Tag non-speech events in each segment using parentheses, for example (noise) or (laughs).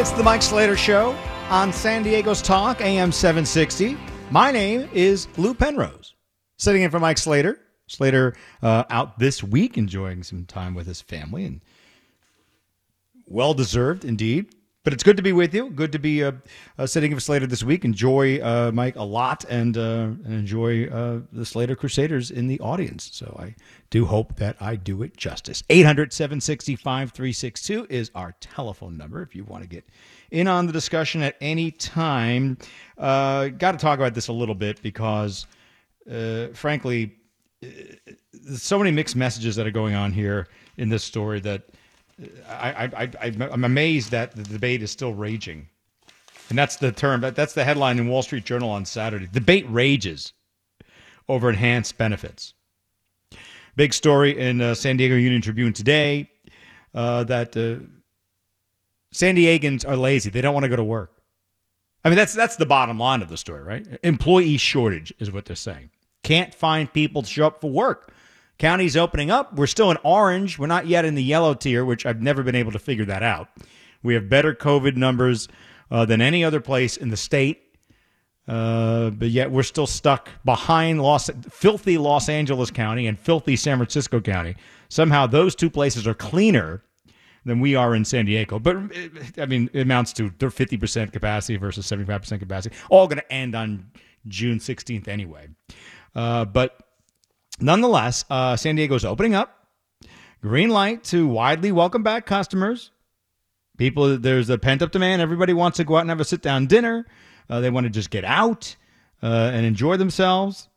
It's the Mike Slater Show on San Diego's Talk, AM 760. My name is Lou Penrose. Sitting in for Mike Slater. Slater uh, out this week, enjoying some time with his family, and well deserved indeed. But it's good to be with you. Good to be uh, uh, sitting in for Slater this week. Enjoy uh, Mike a lot, and, uh, and enjoy uh, the Slater Crusaders in the audience. So I do hope that I do it justice. 800 760 5362 is our telephone number if you want to get in on the discussion at any time. Uh, Got to talk about this a little bit because, frankly, there's so many mixed messages that are going on here in this story that I, I, I, I'm amazed that the debate is still raging. And that's the term, that's the headline in Wall Street Journal on Saturday. Debate rages over enhanced benefits. Big story in uh, San Diego Union Tribune today uh, that uh, San Diegans are lazy. They don't want to go to work. I mean, that's that's the bottom line of the story, right? Employee shortage is what they're saying. Can't find people to show up for work. County's opening up. We're still in orange. We're not yet in the yellow tier, which I've never been able to figure that out. We have better COVID numbers uh, than any other place in the state. Uh, but yet we're still stuck behind Los, filthy Los Angeles County and filthy San Francisco County. Somehow those two places are cleaner than we are in San Diego. But I mean, it amounts to their 50% capacity versus 75% capacity. All going to end on June 16th anyway. Uh, but nonetheless, uh, San Diego's opening up. Green light to widely welcome back customers. People, there's a pent up demand. Everybody wants to go out and have a sit down dinner. Uh, they want to just get out uh, and enjoy themselves.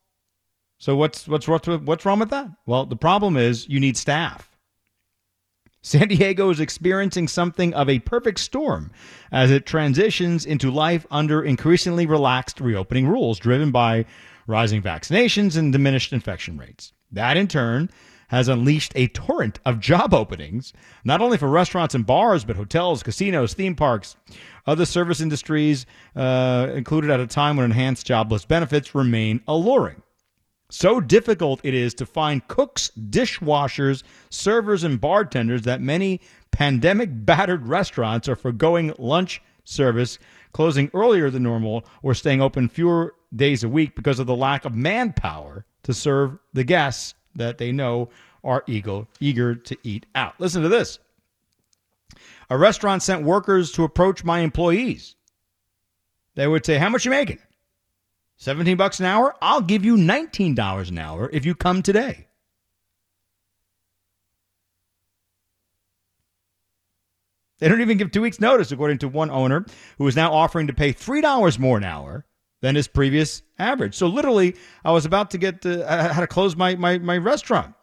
So what's what's what's wrong with that? Well, the problem is you need staff. San Diego is experiencing something of a perfect storm as it transitions into life under increasingly relaxed reopening rules driven by rising vaccinations and diminished infection rates. That in turn has unleashed a torrent of job openings, not only for restaurants and bars, but hotels, casinos, theme parks, other service industries, uh, included at a time when enhanced jobless benefits remain alluring. So difficult it is to find cooks, dishwashers, servers, and bartenders that many pandemic battered restaurants are foregoing lunch service, closing earlier than normal, or staying open fewer days a week because of the lack of manpower to serve the guests that they know are eager, eager to eat out. Listen to this. A restaurant sent workers to approach my employees. They would say, How much you making? 17 bucks an hour? I'll give you $19 an hour if you come today. They don't even give two weeks' notice, according to one owner who is now offering to pay $3 more an hour than his previous average. So literally, I was about to get, to, I had to close my, my, my restaurant.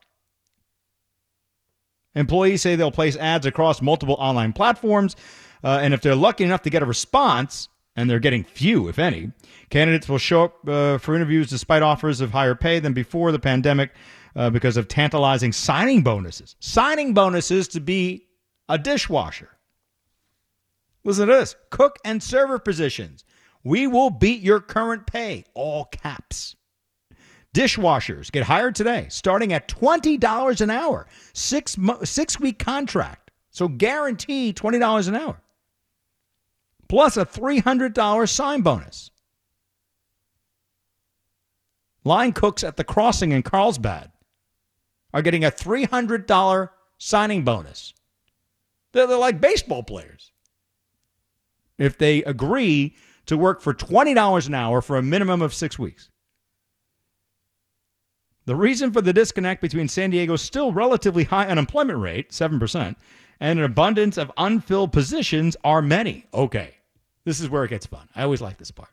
Employees say they'll place ads across multiple online platforms, uh, and if they're lucky enough to get a response, and they're getting few, if any. Candidates will show up uh, for interviews despite offers of higher pay than before the pandemic uh, because of tantalizing signing bonuses. Signing bonuses to be a dishwasher. Listen to this cook and server positions. We will beat your current pay, all caps. Dishwashers get hired today, starting at $20 an hour, six, six week contract. So guarantee $20 an hour plus a $300 sign bonus. Line cooks at the crossing in Carlsbad are getting a $300 signing bonus. They're, they're like baseball players. If they agree to work for $20 an hour for a minimum of six weeks. The reason for the disconnect between San Diego's still relatively high unemployment rate, 7%, and an abundance of unfilled positions are many. Okay. This is where it gets fun. I always like this part,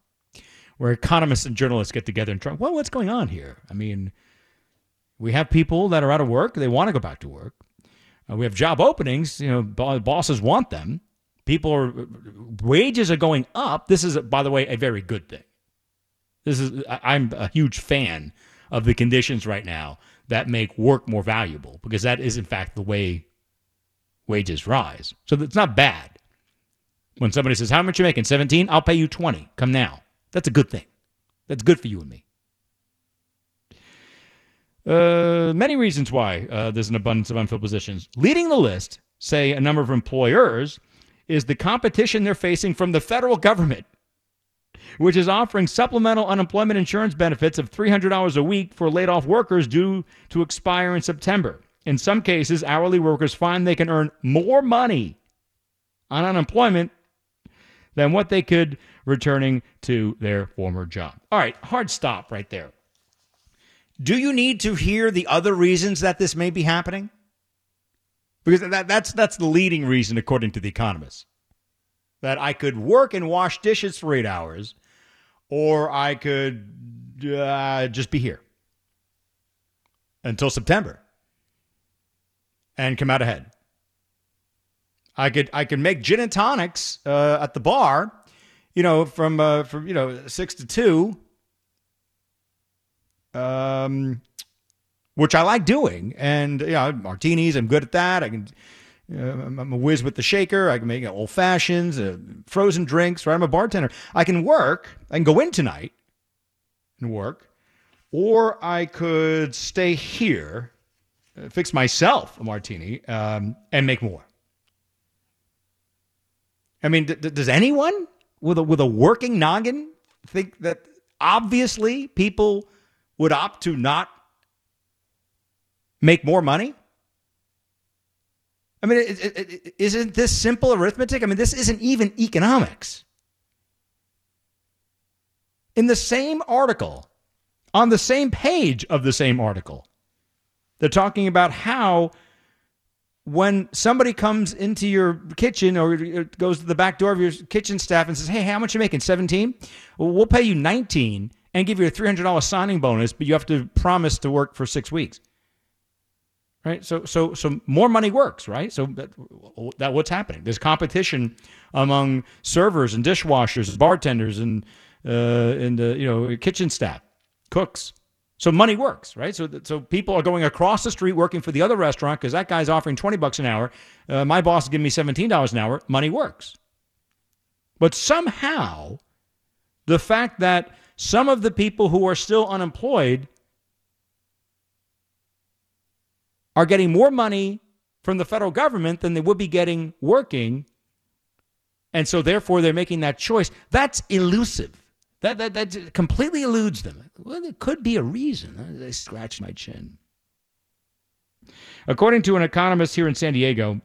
where economists and journalists get together and try. Well, what's going on here? I mean, we have people that are out of work; they want to go back to work. Uh, we have job openings. You know, bosses want them. People are wages are going up. This is, by the way, a very good thing. This is I'm a huge fan of the conditions right now that make work more valuable because that is in fact the way wages rise. So it's not bad. When somebody says, How much you making? 17? I'll pay you 20. Come now. That's a good thing. That's good for you and me. Uh, many reasons why uh, there's an abundance of unfilled positions. Leading the list, say a number of employers, is the competition they're facing from the federal government, which is offering supplemental unemployment insurance benefits of $300 a week for laid off workers due to expire in September. In some cases, hourly workers find they can earn more money on unemployment than what they could returning to their former job. All right, hard stop right there. Do you need to hear the other reasons that this may be happening? Because that, that's that's the leading reason, according to the economists, that I could work and wash dishes for eight hours, or I could uh, just be here until September and come out ahead. I could I could make gin and tonics uh, at the bar, you know, from uh, from you know six to two, um, which I like doing, and you know, martinis. I'm good at that. I can. Uh, I'm a whiz with the shaker. I can make old fashions, uh, frozen drinks. Right, I'm a bartender. I can work. I can go in tonight and work, or I could stay here, uh, fix myself a martini, um, and make more. I mean, d- d- does anyone with a with a working noggin think that obviously people would opt to not make more money? I mean, it, it, it, isn't this simple arithmetic? I mean, this isn't even economics. In the same article, on the same page of the same article, they're talking about how when somebody comes into your kitchen or goes to the back door of your kitchen staff and says, "Hey, how much are you making? 17? Well, we'll pay you 19 and give you a $300 signing bonus, but you have to promise to work for 6 weeks." Right? So so so more money works, right? So that, that what's happening. There's competition among servers and dishwashers, bartenders and uh, and uh, you know, kitchen staff, cooks. So money works, right? So, so people are going across the street working for the other restaurant because that guy's offering 20 bucks an hour. Uh, my boss is giving me $17 an hour. Money works. But somehow, the fact that some of the people who are still unemployed are getting more money from the federal government than they would be getting working, and so therefore they're making that choice, that's elusive. That, that, that completely eludes them. Well, there could be a reason. I scratched my chin. According to an economist here in San Diego,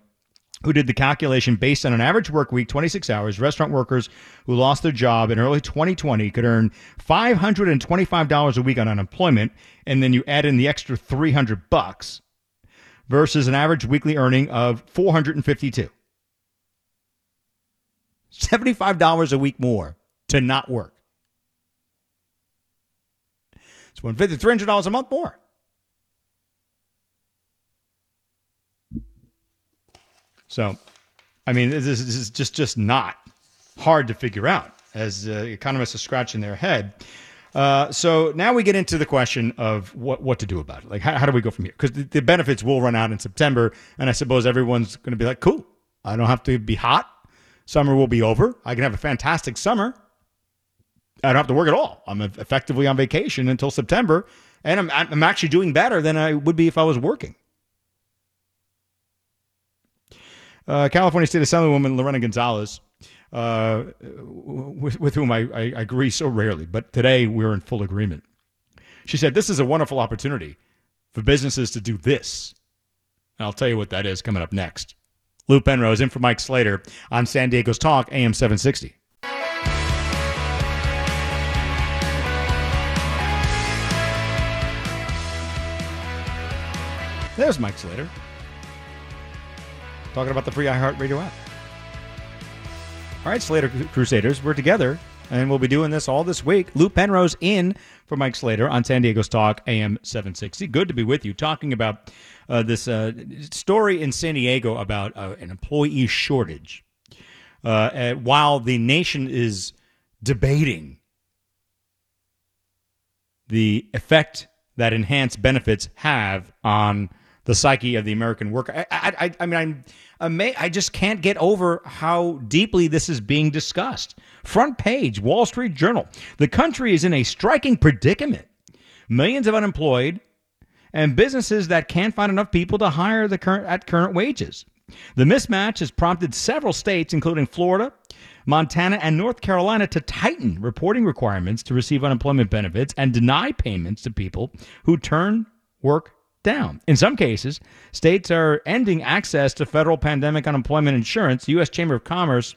who did the calculation based on an average work week, 26 hours, restaurant workers who lost their job in early 2020 could earn $525 a week on unemployment, and then you add in the extra 300 bucks versus an average weekly earning of 452. $75 a week more to not work. It's one fifty, three hundred dollars a month more. So, I mean, this is just just not hard to figure out as uh, economists are scratching their head. Uh, so now we get into the question of what what to do about it. Like, how, how do we go from here? Because the, the benefits will run out in September, and I suppose everyone's going to be like, "Cool, I don't have to be hot. Summer will be over. I can have a fantastic summer." I don't have to work at all. I'm effectively on vacation until September, and I'm, I'm actually doing better than I would be if I was working. Uh, California State Assemblywoman Lorena Gonzalez, uh, with, with, whom I, I, agree so rarely, but today we're in full agreement. She said, This is a wonderful opportunity for businesses to do this. And I'll tell you what that is coming up next. Lou Penrose in for Mike Slater on San Diego's Talk, AM 760. There's Mike Slater. Talking about the free iHeartRadio app. All right, Slater Crusaders, we're together, and we'll be doing this all this week. Lou Penrose in for Mike Slater on San Diego's Talk AM 760. Good to be with you, talking about uh, this uh, story in San Diego about uh, an employee shortage. Uh, while the nation is debating the effect that enhanced benefits have on the psyche of the American worker. I, I, I mean, I'm amazed. I just can't get over how deeply this is being discussed. Front page, Wall Street Journal. The country is in a striking predicament. Millions of unemployed and businesses that can't find enough people to hire the current at current wages. The mismatch has prompted several states, including Florida, Montana, and North Carolina, to tighten reporting requirements to receive unemployment benefits and deny payments to people who turn work down. In some cases, states are ending access to federal pandemic unemployment insurance. The U.S. Chamber of Commerce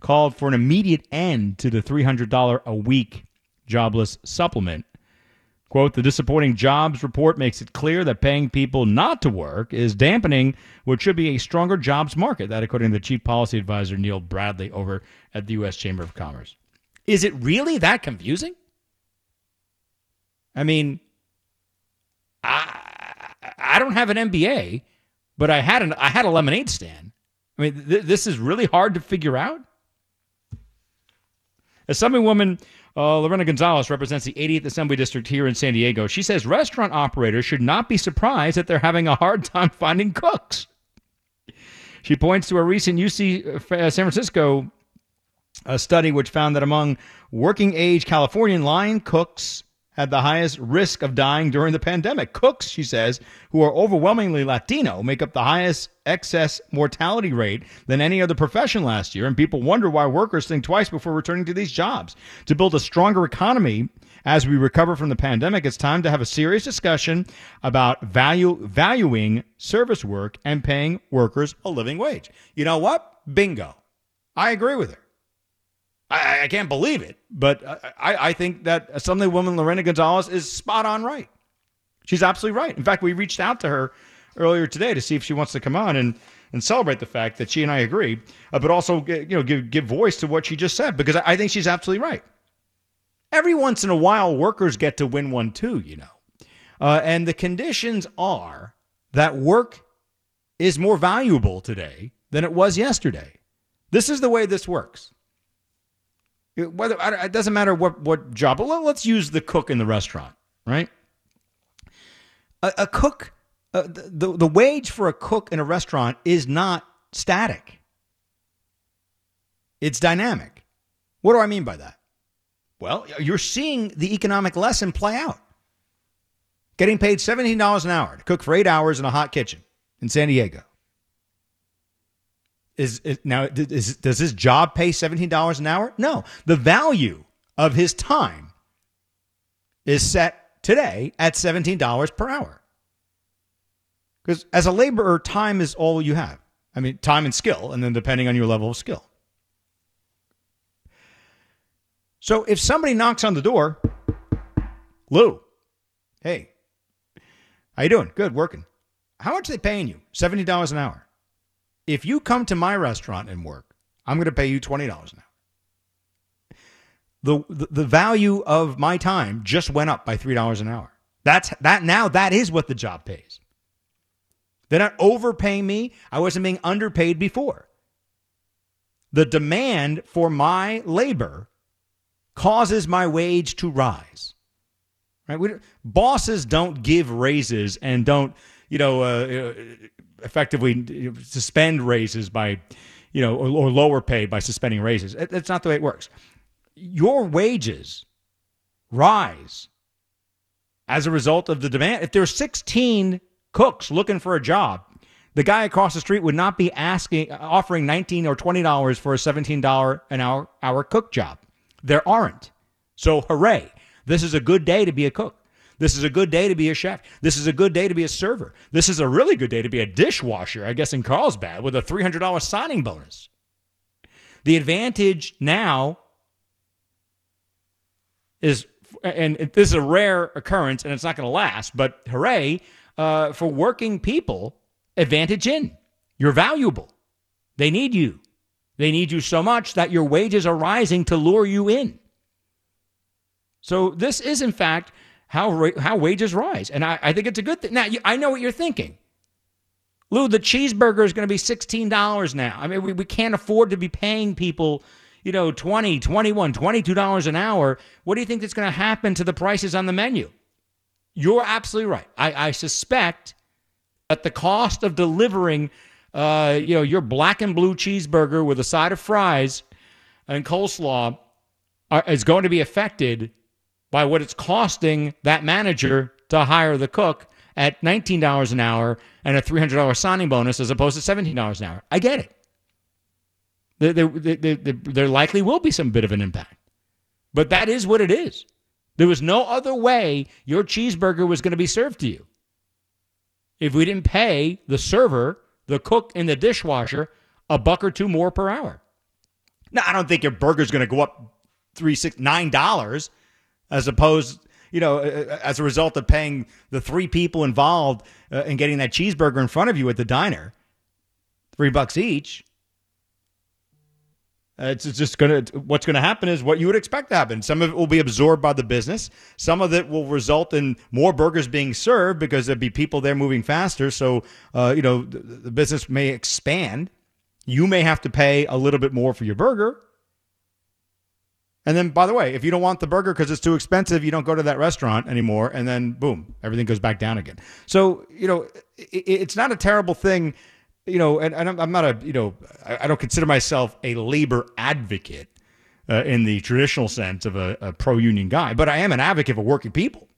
called for an immediate end to the $300 a week jobless supplement. Quote, the disappointing jobs report makes it clear that paying people not to work is dampening what should be a stronger jobs market. That, according to the chief policy advisor, Neil Bradley, over at the U.S. Chamber of Commerce. Is it really that confusing? I mean, I, don't have an MBA, but I had, an, I had a lemonade stand. I mean, th- this is really hard to figure out. Assemblywoman uh, Lorena Gonzalez represents the 80th Assembly District here in San Diego. She says restaurant operators should not be surprised that they're having a hard time finding cooks. She points to a recent UC uh, San Francisco uh, study which found that among working age Californian line cooks, had the highest risk of dying during the pandemic. Cooks, she says, who are overwhelmingly Latino, make up the highest excess mortality rate than any other profession last year. And people wonder why workers think twice before returning to these jobs. To build a stronger economy as we recover from the pandemic, it's time to have a serious discussion about value valuing service work and paying workers a living wage. You know what? Bingo. I agree with her. I, I can't believe it, but I, I think that Assemblywoman Lorena Gonzalez is spot on right. She's absolutely right. In fact, we reached out to her earlier today to see if she wants to come on and, and celebrate the fact that she and I agree, uh, but also you know give give voice to what she just said because I, I think she's absolutely right. Every once in a while, workers get to win one too, you know, uh, and the conditions are that work is more valuable today than it was yesterday. This is the way this works. Whether it doesn't matter what what job. But let's use the cook in the restaurant, right? A, a cook, uh, the the wage for a cook in a restaurant is not static. It's dynamic. What do I mean by that? Well, you're seeing the economic lesson play out. Getting paid $17 an hour to cook for eight hours in a hot kitchen in San Diego. Is, is now is, does his job pay seventeen dollars an hour? No, the value of his time is set today at seventeen dollars per hour. Because as a laborer, time is all you have. I mean, time and skill, and then depending on your level of skill. So if somebody knocks on the door, Lou, hey, how you doing? Good, working. How much are they paying you? Seventy dollars an hour if you come to my restaurant and work, I'm going to pay you $20 an hour. The, the, the value of my time just went up by $3 an hour. That's that now that is what the job pays. They're not overpaying me. I wasn't being underpaid before. The demand for my labor causes my wage to rise. Right? We, bosses don't give raises and don't, you know, uh, effectively suspend raises by, you know, or, or lower pay by suspending raises. That's not the way it works. Your wages rise as a result of the demand. If there's 16 cooks looking for a job, the guy across the street would not be asking uh, offering 19 or 20 dollars for a 17 dollar an hour hour cook job. There aren't. So hooray. This is a good day to be a cook. This is a good day to be a chef. This is a good day to be a server. This is a really good day to be a dishwasher, I guess in Carlsbad, with a $300 signing bonus. The advantage now is, and this is a rare occurrence and it's not going to last, but hooray uh, for working people, advantage in. You're valuable. They need you. They need you so much that your wages are rising to lure you in. So, this is, in fact, how, how wages rise. And I, I think it's a good thing. Now, I know what you're thinking. Lou, the cheeseburger is going to be $16 now. I mean, we, we can't afford to be paying people, you know, 20, 21, $22 an hour. What do you think that's going to happen to the prices on the menu? You're absolutely right. I, I suspect that the cost of delivering, uh, you know, your black and blue cheeseburger with a side of fries and coleslaw are, is going to be affected by what it's costing that manager to hire the cook at $19 an hour and a $300 signing bonus as opposed to $17 an hour. I get it. There, there, there, there likely will be some bit of an impact. But that is what it is. There was no other way your cheeseburger was going to be served to you. If we didn't pay the server, the cook, and the dishwasher a buck or two more per hour. Now, I don't think your burger's going to go up three, six, nine dollars, as opposed, you know, as a result of paying the three people involved uh, in getting that cheeseburger in front of you at the diner, three bucks each. Uh, it's just to, what's to happen is what you would expect to happen. Some of it will be absorbed by the business. Some of it will result in more burgers being served because there'll be people there moving faster. So, uh, you know, the, the business may expand. You may have to pay a little bit more for your burger. And then, by the way, if you don't want the burger because it's too expensive, you don't go to that restaurant anymore. And then, boom, everything goes back down again. So, you know, it, it's not a terrible thing you know, and, and I'm, I'm, not a, you know, I, I, don't consider myself a labor advocate uh, in the traditional sense of a, a pro union guy, but I am an advocate for working people.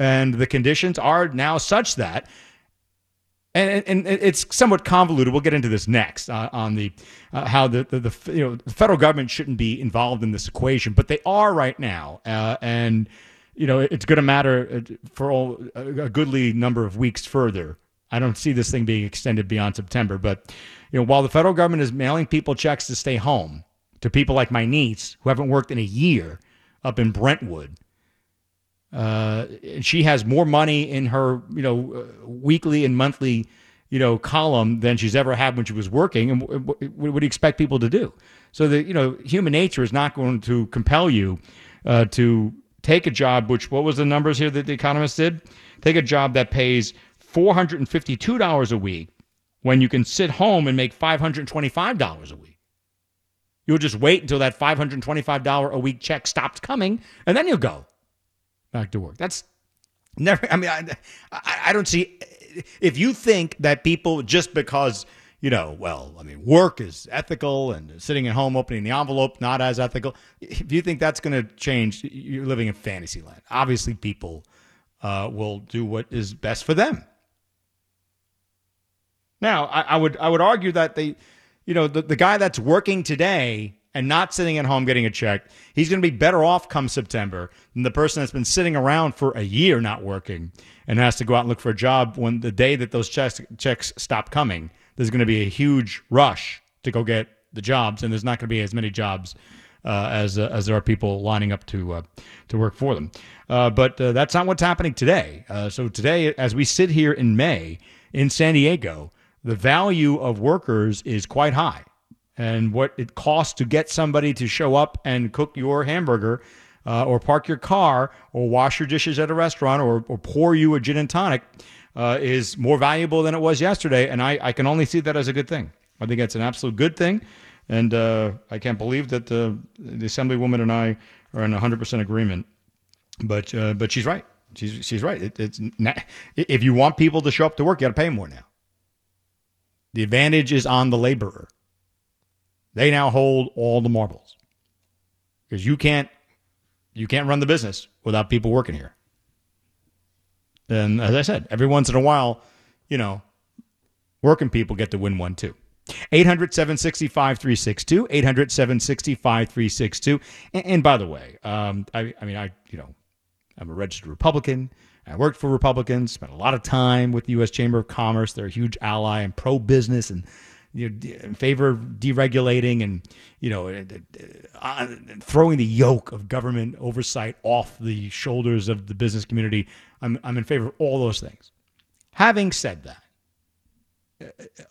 And the conditions are now such that, and, and, it's somewhat convoluted. We'll get into this next uh, on the uh, how the, the, the you know the federal government shouldn't be involved in this equation, but they are right now, uh, and you know it's going to matter uh, for all, a goodly number of weeks further I don't see this thing being extended beyond September. But you know, while the federal government is mailing people checks to stay home to people like my niece who haven't worked in a year up in Brentwood, uh, she has more money in her you know uh, weekly and monthly you know column than she's ever had when she was working. And what, what do you expect people to do? So the you know human nature is not going to compel you uh, to take a job. Which what was the numbers here that the economist did? Take a job that pays $452 a week when you can sit home and make $525 a week. You'll just wait until that $525 a week check stops coming, and then you'll go back to work. That's never, I mean, I, I don't see, if you think that people just because, you know, well, I mean, work is ethical and sitting at home opening the envelope not as ethical. If you think that's going to change, you're living in fantasy land. Obviously, people uh, will do what is best for them. Now, I, I, would I would argue that they, you know, the, the guy that's working today and not sitting at home getting a check, he's going to be better off come September than the person that's been sitting around for a year not working and has to go out and look for a job when the day that those checks checks stop coming. There's going to be a huge rush to go get the jobs, and there's not going to be as many jobs uh, as uh, as there are people lining up to uh, to work for them. Uh, but uh, that's not what's happening today. Uh, so today, as we sit here in May in San Diego, the value of workers is quite high. And what it costs to get somebody to show up and cook your hamburger uh, or park your car or wash your dishes at a restaurant or, or pour you a gin and tonic uh, is more valuable than it was yesterday. And I, I can only see that as a good thing. I think it's an absolute good thing. And uh, I can't believe that the, the Assemblywoman and I are in 100% agreement. But, uh, but she's right. She's, she's right. It, it's not, if you want people to show up to work, you got to pay more now. The advantage is on the laborer. They now hold all the marbles because you can't you can't run the business without people working here. And as I said, every once in a while, you know, working people get to win one too. 800 765 362, 800 765 362. And by the way, um, I, I mean, I, you know, I'm a registered Republican. I worked for Republicans, spent a lot of time with the U.S. Chamber of Commerce. They're a huge ally and pro business and you know, in favor of deregulating and you know uh, uh, throwing the yoke of government oversight off the shoulders of the business community. I'm I'm in favor of all those things. Having said that,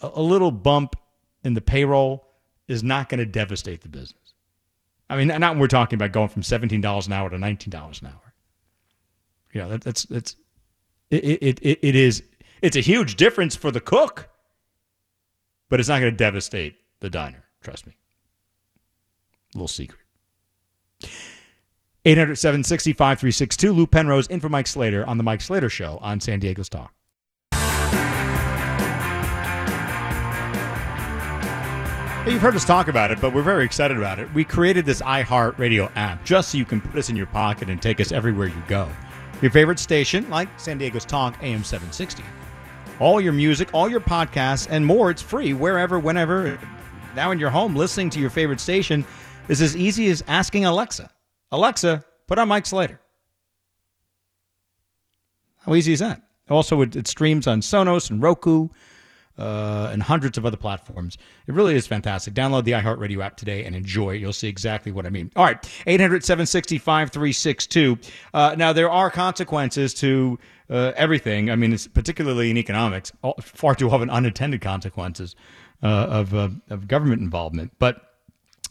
a little bump in the payroll is not going to devastate the business. I mean, not when we're talking about going from seventeen dollars an hour to nineteen dollars an hour. You know, that, that's that's it, it, it, it is it's a huge difference for the cook, but it's not going to devastate the diner. Trust me. Little secret. 800 765 362. Lou Penrose in for Mike Slater on The Mike Slater Show on San Diego's Talk. You've heard us talk about it, but we're very excited about it. We created this iHeart Radio app just so you can put us in your pocket and take us everywhere you go. your favorite station, like San Diego's Talk AM 760. All your music, all your podcasts, and more, it's free wherever, whenever. Now in your home, listening to your favorite station is as easy as asking Alexa, Alexa, put on Mike Slater. How easy is that? Also, it, it streams on Sonos and Roku uh, and hundreds of other platforms. It really is fantastic. Download the iHeartRadio app today and enjoy it. You'll see exactly what I mean. All right, 800 760 5362. Uh, now, there are consequences to uh, everything. I mean, it's particularly in economics, far too often unintended consequences uh, of, uh, of government involvement. But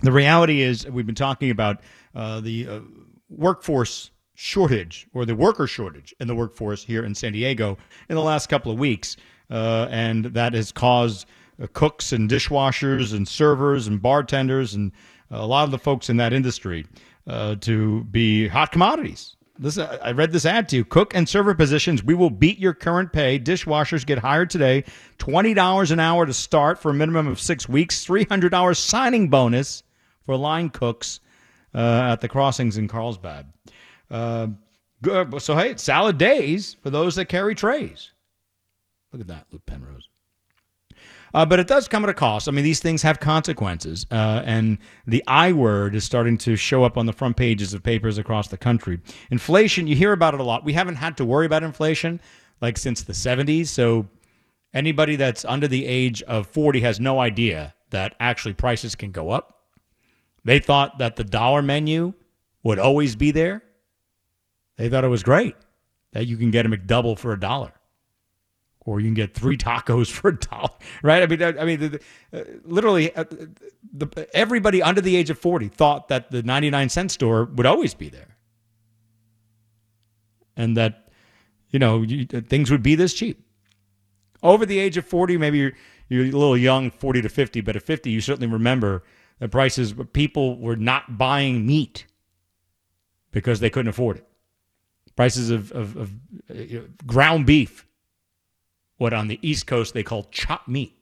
the reality is, we've been talking about uh, the workforce shortage or the worker shortage in the workforce here in San Diego in the last couple of weeks uh, and that has caused uh, cooks and dishwashers and servers and bartenders and a lot of the folks in that industry uh, to be hot commodities. This, I read this ad to you. Cook and server positions, we will beat your current pay. Dishwashers get hired today. $20 an hour to start for a minimum of six weeks. $300 signing bonus for line cooks uh, at the crossings in Carlsbad. Uh, so, hey, salad days for those that carry trays. Look at that, Lou Penrose. Uh, but it does come at a cost. I mean, these things have consequences, uh, and the I word is starting to show up on the front pages of papers across the country. Inflation, you hear about it a lot. We haven't had to worry about inflation like since the 70s. So anybody that's under the age of 40 has no idea that actually prices can go up. They thought that the dollar menu would always be there. They thought it was great that you can get a McDouble for a dollar or you can get three tacos (laughs) for a dollar, right? I mean, I, mean, the, the, uh, literally, uh, the, everybody under the age of forty thought that the ninety-nine cent store would always be there, and that you know you, things would be this cheap. Over the age of forty, maybe you're you're a little young, forty to fifty, but at fifty, you certainly remember the prices. People were not buying meat because they couldn't afford it. Prices of, of, of uh, ground beef what on the East Coast they call chop meat.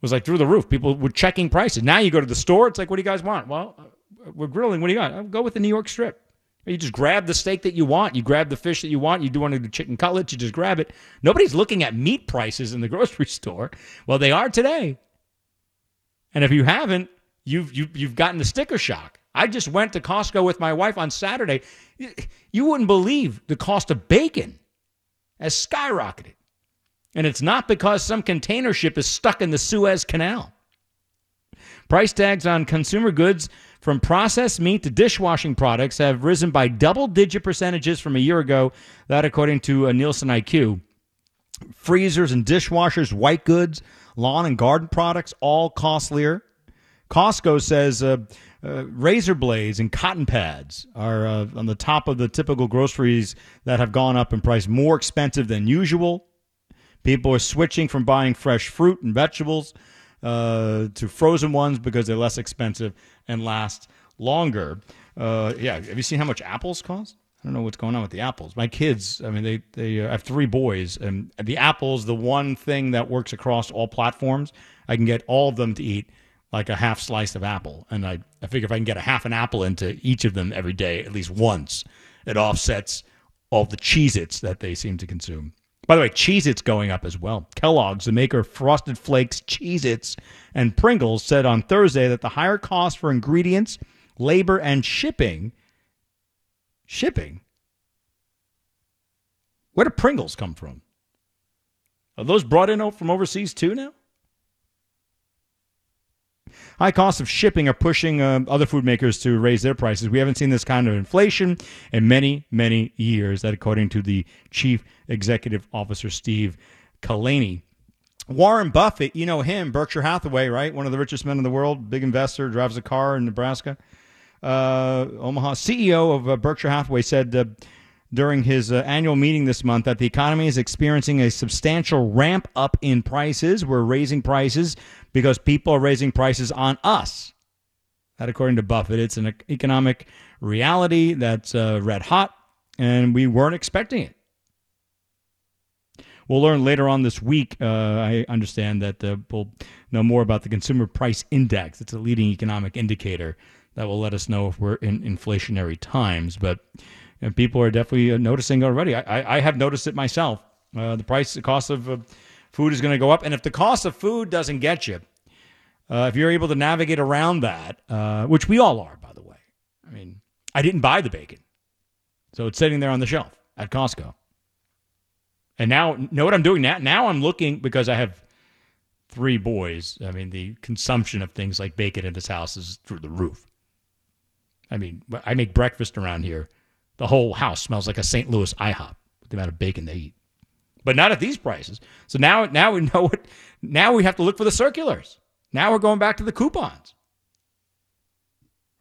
It was like through the roof. People were checking prices. Now you go to the store, it's like, what do you guys want? Well, uh, we're grilling. What do you got? I'll go with the New York strip. You just grab the steak that you want. You grab the fish that you want. You do want to do chicken cutlets. You just grab it. Nobody's looking at meat prices in the (laughs) grocery store. Well, they are today. And if you haven't, you've you've, you've gotten the sticker shock. I just went to Costco with my wife on Saturday. You wouldn't believe the cost of bacon has skyrocketed. And it's not because some container ship is stuck in the Suez Canal. Price tags on consumer goods from processed meat to dishwashing products have risen by double digit percentages from a year ago, that according to a Nielsen IQ. Freezers and dishwashers, white goods, lawn and garden products, all costlier. Costco says uh, uh, razor blades and cotton pads are uh, on the top of the typical groceries that have gone up in price, more expensive than usual. People are switching from buying fresh fruit and vegetables uh, to frozen ones because they're less expensive and last longer. Uh, yeah, have you seen how much apples cost? I don't know what's going on with the apples. My kids, I mean, they they uh, have three boys, and the apples, the one thing that works across all platforms. I can get all of them to eat like a half slice of apple. And I, I figure if I can get a half an apple into each of them every day, at least once, it offsets all the Cheez Its that they seem to consume. By the way, Cheez Its going up as well. Kellogg's, the maker of Frosted Flakes, Cheez Its, and Pringles, said on Thursday that the higher cost for ingredients, labor, and shipping. Shipping? Where do Pringles come from? Are those brought in from overseas too now? High costs of shipping are pushing uh, other food makers to raise their prices. We haven't seen this kind of inflation in many, many years, that according to the chief executive officer, Steve Cahillane. Warren Buffett, you know him, Berkshire Hathaway, right? One of the richest men in the world, big investor, drives a car in Nebraska. Uh, Omaha CEO of uh, Berkshire Hathaway said uh, during his uh, annual meeting this month that the economy is experiencing a substantial ramp up in prices. We're raising prices because people are raising prices on us. That, according to Buffett, it's an economic reality that's uh, red hot, and we weren't expecting it. We'll learn later on this week. Uh, I understand that uh, we'll know more about the Consumer Price Index. It's a leading economic indicator that will let us know if we're in inflationary times. But and people are definitely uh, noticing already. I, I, have noticed it myself. Uh, the price, the cost of uh, food is going to go up, and if the cost of food doesn't get you, uh, if you're able to navigate around that, uh, which we all are, by the way. I mean, I didn't buy the bacon, so it's sitting there on the shelf at Costco. And now, know what I'm doing now? Now I'm looking because I have three boys. I mean, the consumption of things like bacon in this house is through the roof. I mean, I make breakfast around here. The whole house smells like a St. Louis IHOP with the amount of bacon they eat. But not at these prices. So now, now we know what. Now we have to look for the circulars. Now we're going back to the coupons.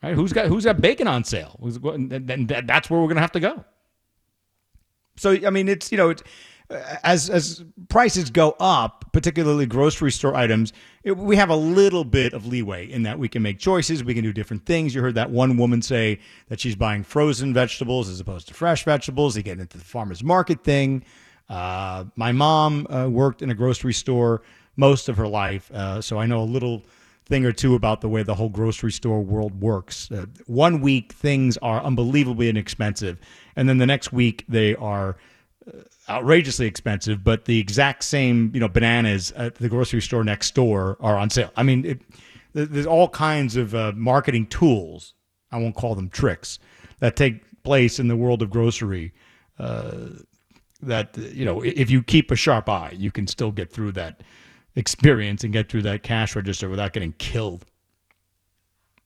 Right? Who's got who's got bacon on sale? Then that's where we're going to have to go. So I mean, it's you know, it's, as as prices go up, particularly grocery store items, it, we have a little bit of leeway in that we can make choices. We can do different things. You heard that one woman say that she's buying frozen vegetables as opposed to fresh vegetables. They get into the farmers market thing. Uh, my mom uh, worked in a grocery store most of her life, uh, so I know a little thing or two about the way the whole grocery store world works. Uh, one week things are unbelievably inexpensive, and then the next week they are uh, outrageously expensive. But the exact same, you know, bananas at the grocery store next door are on sale. I mean, it, there's all kinds of uh, marketing tools. I won't call them tricks that take place in the world of grocery. Uh, that you know, if you keep a sharp eye, you can still get through that experience and get through that cash register without getting killed.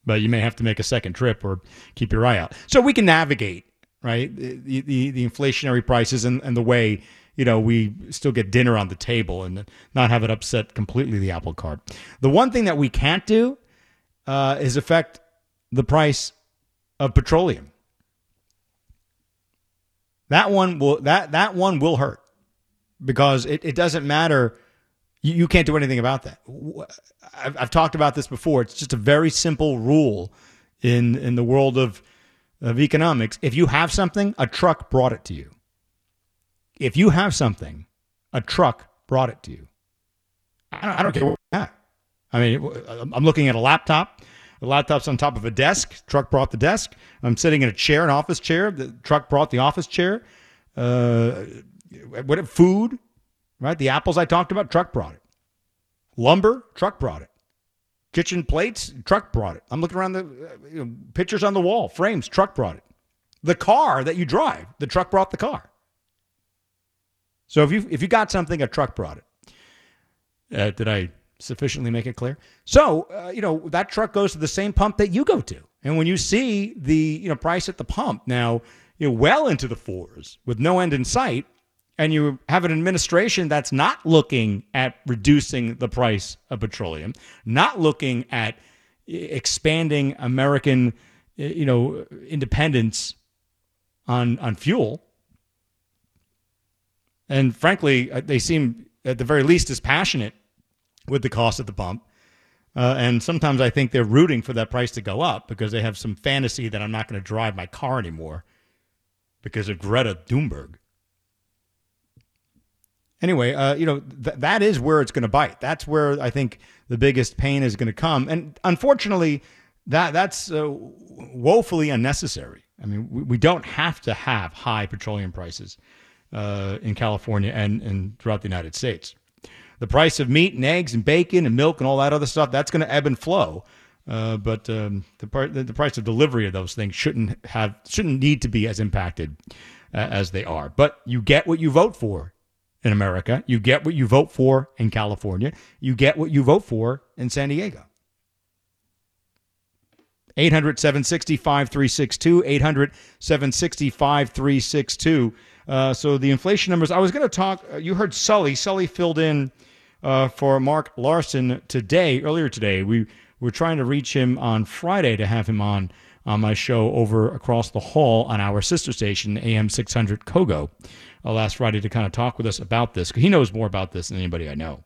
But you may have to make a second trip or keep your eye out. So we can navigate, right? The, the, the inflationary prices and, and the way, you know, we still get dinner on the table and not have it upset completely the apple cart. The one thing that we can't do uh, is affect the price of petroleum. That one will that that one will hurt because it, it doesn't matter you, you can't do anything about that. I've, I've talked about this before. It's just a very simple rule in in the world of of economics. If you have something, a truck brought it to you. If you have something, a truck brought it to you. I don't, I don't care what you I mean, I'm looking at a laptop. The laptop's on top of a desk. Truck brought the desk. I'm sitting in a chair, an office chair. The truck brought the office chair. Uh, what food? Right? The apples I talked about, truck brought it. Lumber, truck brought it. Kitchen plates, truck brought it. I'm looking around the uh, you know, pictures on the wall, frames, truck brought it. The car that you drive, the truck brought the car. So if you if you got something, a truck brought it. Uh, did I sufficiently make it clear? So uh, you know that truck goes to the same pump that you go to, and when you see the you know price at the pump now, you know well into the fours with no end in sight, and you have an administration that's not looking at reducing the price of petroleum, not looking at expanding American, you know, independence on on fuel. And frankly, uh, they seem at the very least as passionate with the cost at the pump. Uh, and sometimes I think they're rooting for that price to go up because they have some fantasy that I'm not going to drive my car anymore because of Greta Thunberg anyway, uh, you know, th- that is where it's going to bite. That's where I think the biggest pain is going to come. And unfortunately, that that's uh, woefully unnecessary. I mean, we, we, don't have to have high petroleum prices uh, in California and, and throughout the United States. The price of meat and eggs and bacon and milk and all that other stuff, that's going to ebb and flow. Uh, but um, the, the price of delivery of those things shouldn't have shouldn't need to be as impacted uh, as they are. But you get what you vote for in America. You get what you vote for in California. You get what you vote for in San Diego. 800 760 5362. 800 760 5362. Uh, so the inflation numbers, I was going to talk, uh, you heard Sully. Sully filled in uh, for Mark Larson today, earlier today. We were trying to reach him on Friday to have him on on my show over across the hall on our sister station, AM 600 Kogo uh, last Friday to kind of talk with us about this. He knows more about this than anybody I know.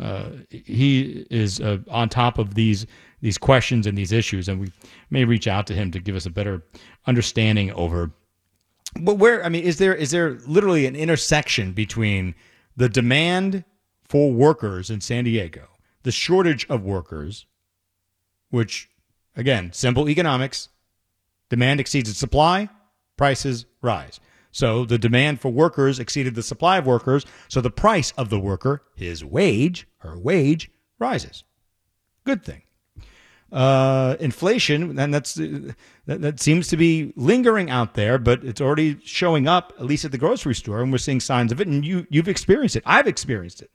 Uh, he is uh, on top of these these questions and these issues, and we may reach out to him to give us a better understanding over. But where I mean, is there is there literally an intersection between the demand for workers in San Diego, the shortage of workers, which again, simple economics, demand exceeds supply, prices rise. So the demand for workers exceeded the supply of workers. So the price of the worker, his wage, her wage, rises. Good thing. Uh, inflation, and that's that, that seems to be lingering out there, but it's already showing up, at least at the grocery store, and we're seeing signs of it. And you you've experienced it. I've experienced it.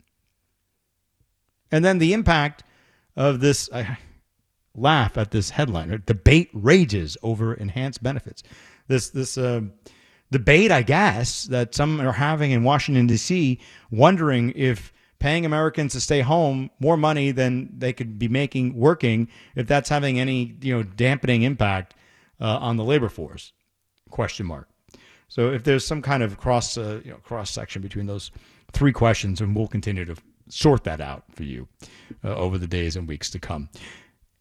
And then the impact of this. I laugh at this headline. Debate rages over enhanced benefits. This this. Uh, debate, I guess, that some are having in Washington, D.C., wondering if paying Americans to stay home more money than they could be making working, if that's having any you know dampening impact uh, on the labor force? Question mark. So if there's some kind of cross uh, you know, cross section between those three questions, and we'll continue to sort that out for you uh, over the days and weeks to come.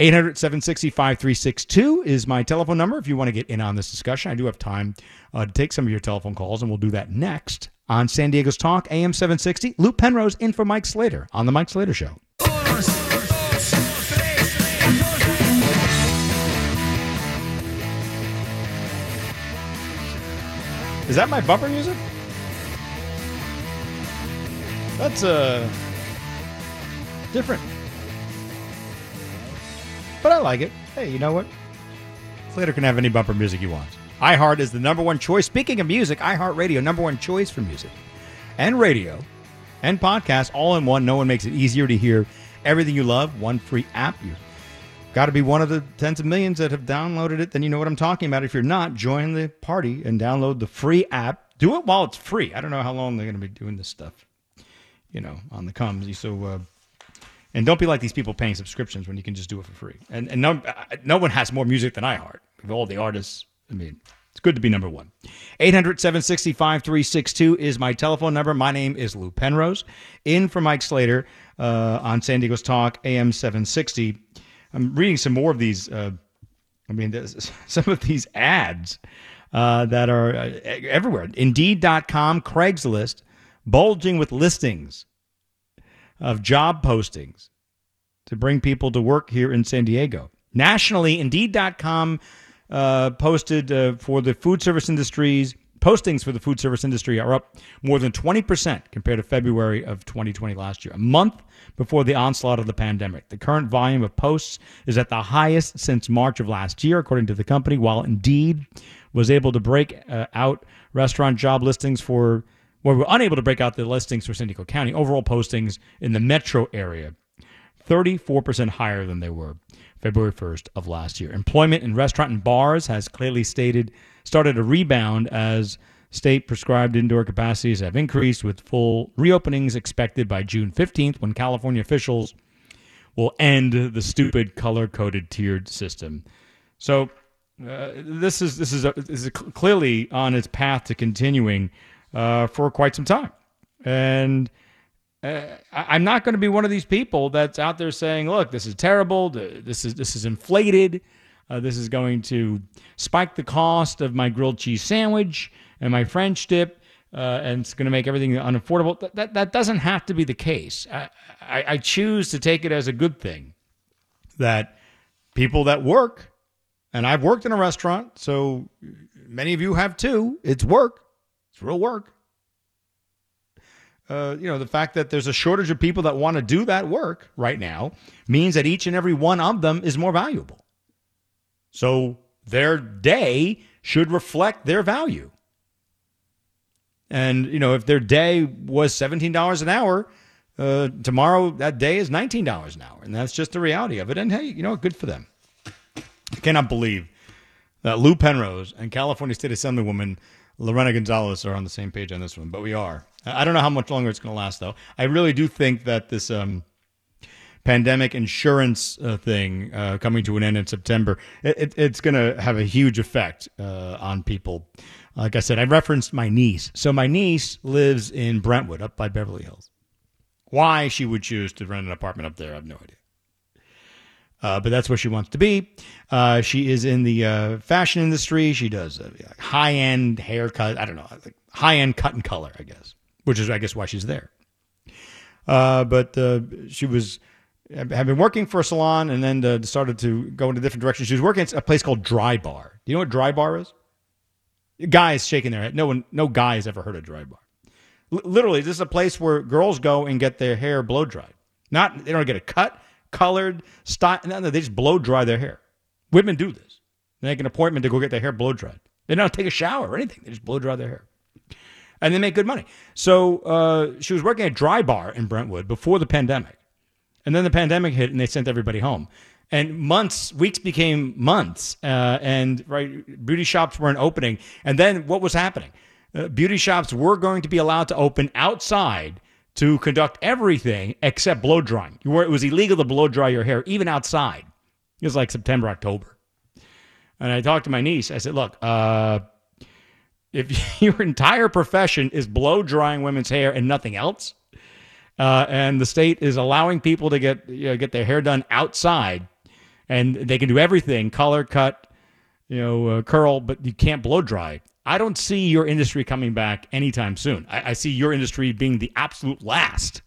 800 760 5362 is my telephone number if you want to get in on this discussion. I do have time uh, to take some of your telephone calls, and we'll do that next on San Diego's Talk, AM 760. Lou Penrose in for Mike Slater on The Mike Slater Show. Is that my bumper music? That's uh different. But I like it. Hey, you know what? Slater can have any bumper music he wants. iHeart is the number one choice. Speaking of music, iHeartRadio, number one choice for music and radio and podcast all in one. No one makes it easier to hear everything you love. One free app. You've got to be one of the tens of millions that have downloaded it. Then you know what I'm talking about. If you're not, join the party and download the free app. Do it while it's free. I don't know how long they're going to be doing this stuff, you know, on the comes. So, uh, and don't be like these people paying subscriptions when you can just do it for free. And, and no, no one has more music than iHeart. Of all the artists, I mean, it's good to be number one. 800 760 5362 is my telephone number. My name is Lou Penrose. In for Mike Slater uh, on San Diego's Talk, AM 760. I'm reading some more of these. Uh, I mean, (laughs) some of these ads uh, that are uh, everywhere. Indeed.com, Craigslist, bulging with listings of job postings to bring people to work here in San Diego. Nationally, Indeed.com uh, posted uh, for the food service industries. Postings for the food service industry are up more than 20% compared to February of 2020 last year, a month before the onslaught of the pandemic. The current volume of posts is at the highest since March of last year, according to the company, while Indeed was able to break uh, out restaurant job listings for where we're unable to break out the listings for San Diego County, overall postings in the metro area 34% higher than they were February 1st of last year. Employment in restaurant and bars has clearly stated started a rebound as state prescribed indoor capacities have increased with full reopenings expected by June 15th when California officials will end the stupid color coded tiered system. So uh, this is this is, a, this is clearly on its path to continuing uh, for quite some time. And uh, I'm not going to be one of these people that's out there saying, "Look, this is terrible. This is this is inflated. Uh, this is going to spike the cost of my grilled cheese sandwich and my French dip, uh, and it's going to make everything unaffordable." That, that that doesn't have to be the case. I, I, I choose to take it as a good thing that people that work, and I've worked in a restaurant, so many of you have too. It's work real work. Uh, you know, the fact that there's a shortage of people that want to do that work right now means that each and every one of them is more valuable. So their day should reflect their value. And, you know, if their day was $17 an hour, uh, tomorrow that day is $19 an hour. And that's just the reality of it. And hey, you know, good for them. I cannot believe that Lou Penrose and California State Assemblywoman Lorena Gonzalez are on the same page on this one, but we are. I don't know how much longer it's going to last, though. I really do think that this um, pandemic insurance uh, thing uh, coming to an end in September, it, it, it's going to have a huge effect uh, on people. Like I said, I referenced my niece. So my niece lives in Brentwood, up by Beverly Hills. Why she would choose to rent an apartment up there, I have no idea uh, but that's where she wants to be. Uh, she is in the uh, fashion industry. She does high end haircut. I don't know, like high end cut and color, I guess, which is, I guess, why she's there. Uh, but uh, she was had been working for a salon and then started to go in a different direction. She was working at a place called Dry Bar. Do you know what Dry Bar is? Guys shaking their head. No one, no guy has ever heard of dry bar. L- literally, this is a place where girls go and get their hair blow dried. Not they don't get a cut, colored, style. No, no, they just blow dry their hair. Women do this. They make an appointment to go get their hair blow dried. They don't take a shower or anything. They just blow dry their hair. And they make good money. So uh, she was working at Dry Bar in Brentwood before the pandemic. And then the pandemic hit and they sent everybody home. And months, weeks became months. Uh, and right, beauty shops weren't opening. And then what was happening? Uh, beauty shops were going to be allowed to open outside to conduct everything except blow drying. Were, it was illegal to blow dry your hair, even outside. It was like September, October. And I talked to my niece. I said, look, uh, if (laughs) your entire profession is blow drying women's hair and nothing else, uh, and the state is allowing people to get you know, get their hair done outside, and they can do everything color, cut, you know, uh, curl, but you can't blow dry. I don't see your industry coming back anytime soon. I, I see your industry being the absolute last.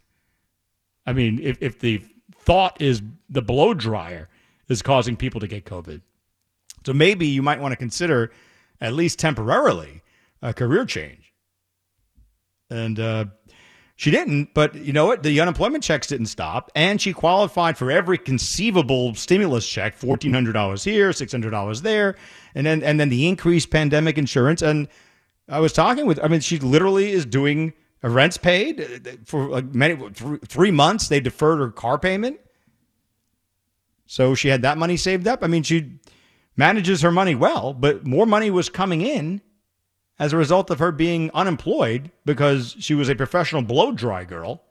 I mean, if, if the thought is the blow dryer is causing people to get COVID. So maybe you might want to consider, at least temporarily, a career change. And uh, she didn't, but you know what? The unemployment checks didn't stop, and she qualified for every conceivable stimulus check fourteen hundred dollars here, six hundred dollars there, and then and then the increased pandemic insurance. And I was talking with, I mean, she literally is doing uh, rent's paid uh, for like many three months. They deferred her car payment, so she had that money saved up. I mean, she manages her money well, but more money was coming in as a result of her being unemployed because she was a professional blow dry girl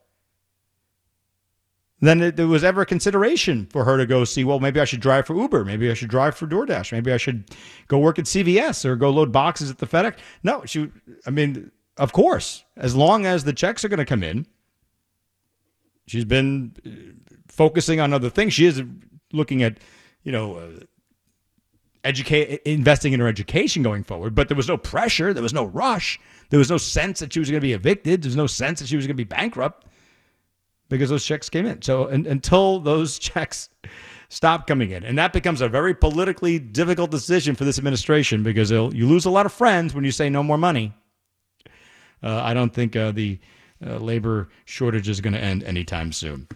than there was ever a consideration for her to go see, well, maybe I should drive for Uber. Maybe I should drive for DoorDash. Maybe I should go work at CVS or go load boxes at the FedEx. No, she, I mean, of course, as long as the checks are going to come in, she's been uh, focusing on other things. She is looking at, you know, uh, educate investing in her education going forward. But there was no pressure, there was no rush, there was no sense that she was going to be evicted. There's no sense that she was going to be bankrupt because those checks came in. So and, until those (laughs) checks stop coming in, and that becomes a very politically difficult decision for this administration because you lose a lot of friends when you say no more money. Uh, I don't think uh, the uh, labor shortage is going to end anytime soon.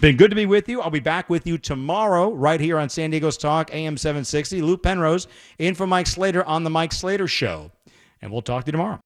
Been good to be with you. I'll be back with you tomorrow right here on San Diego's Talk, AM 760. Lou Penrose in for Mike Slater on The Mike Slater Show. And we'll talk to you tomorrow.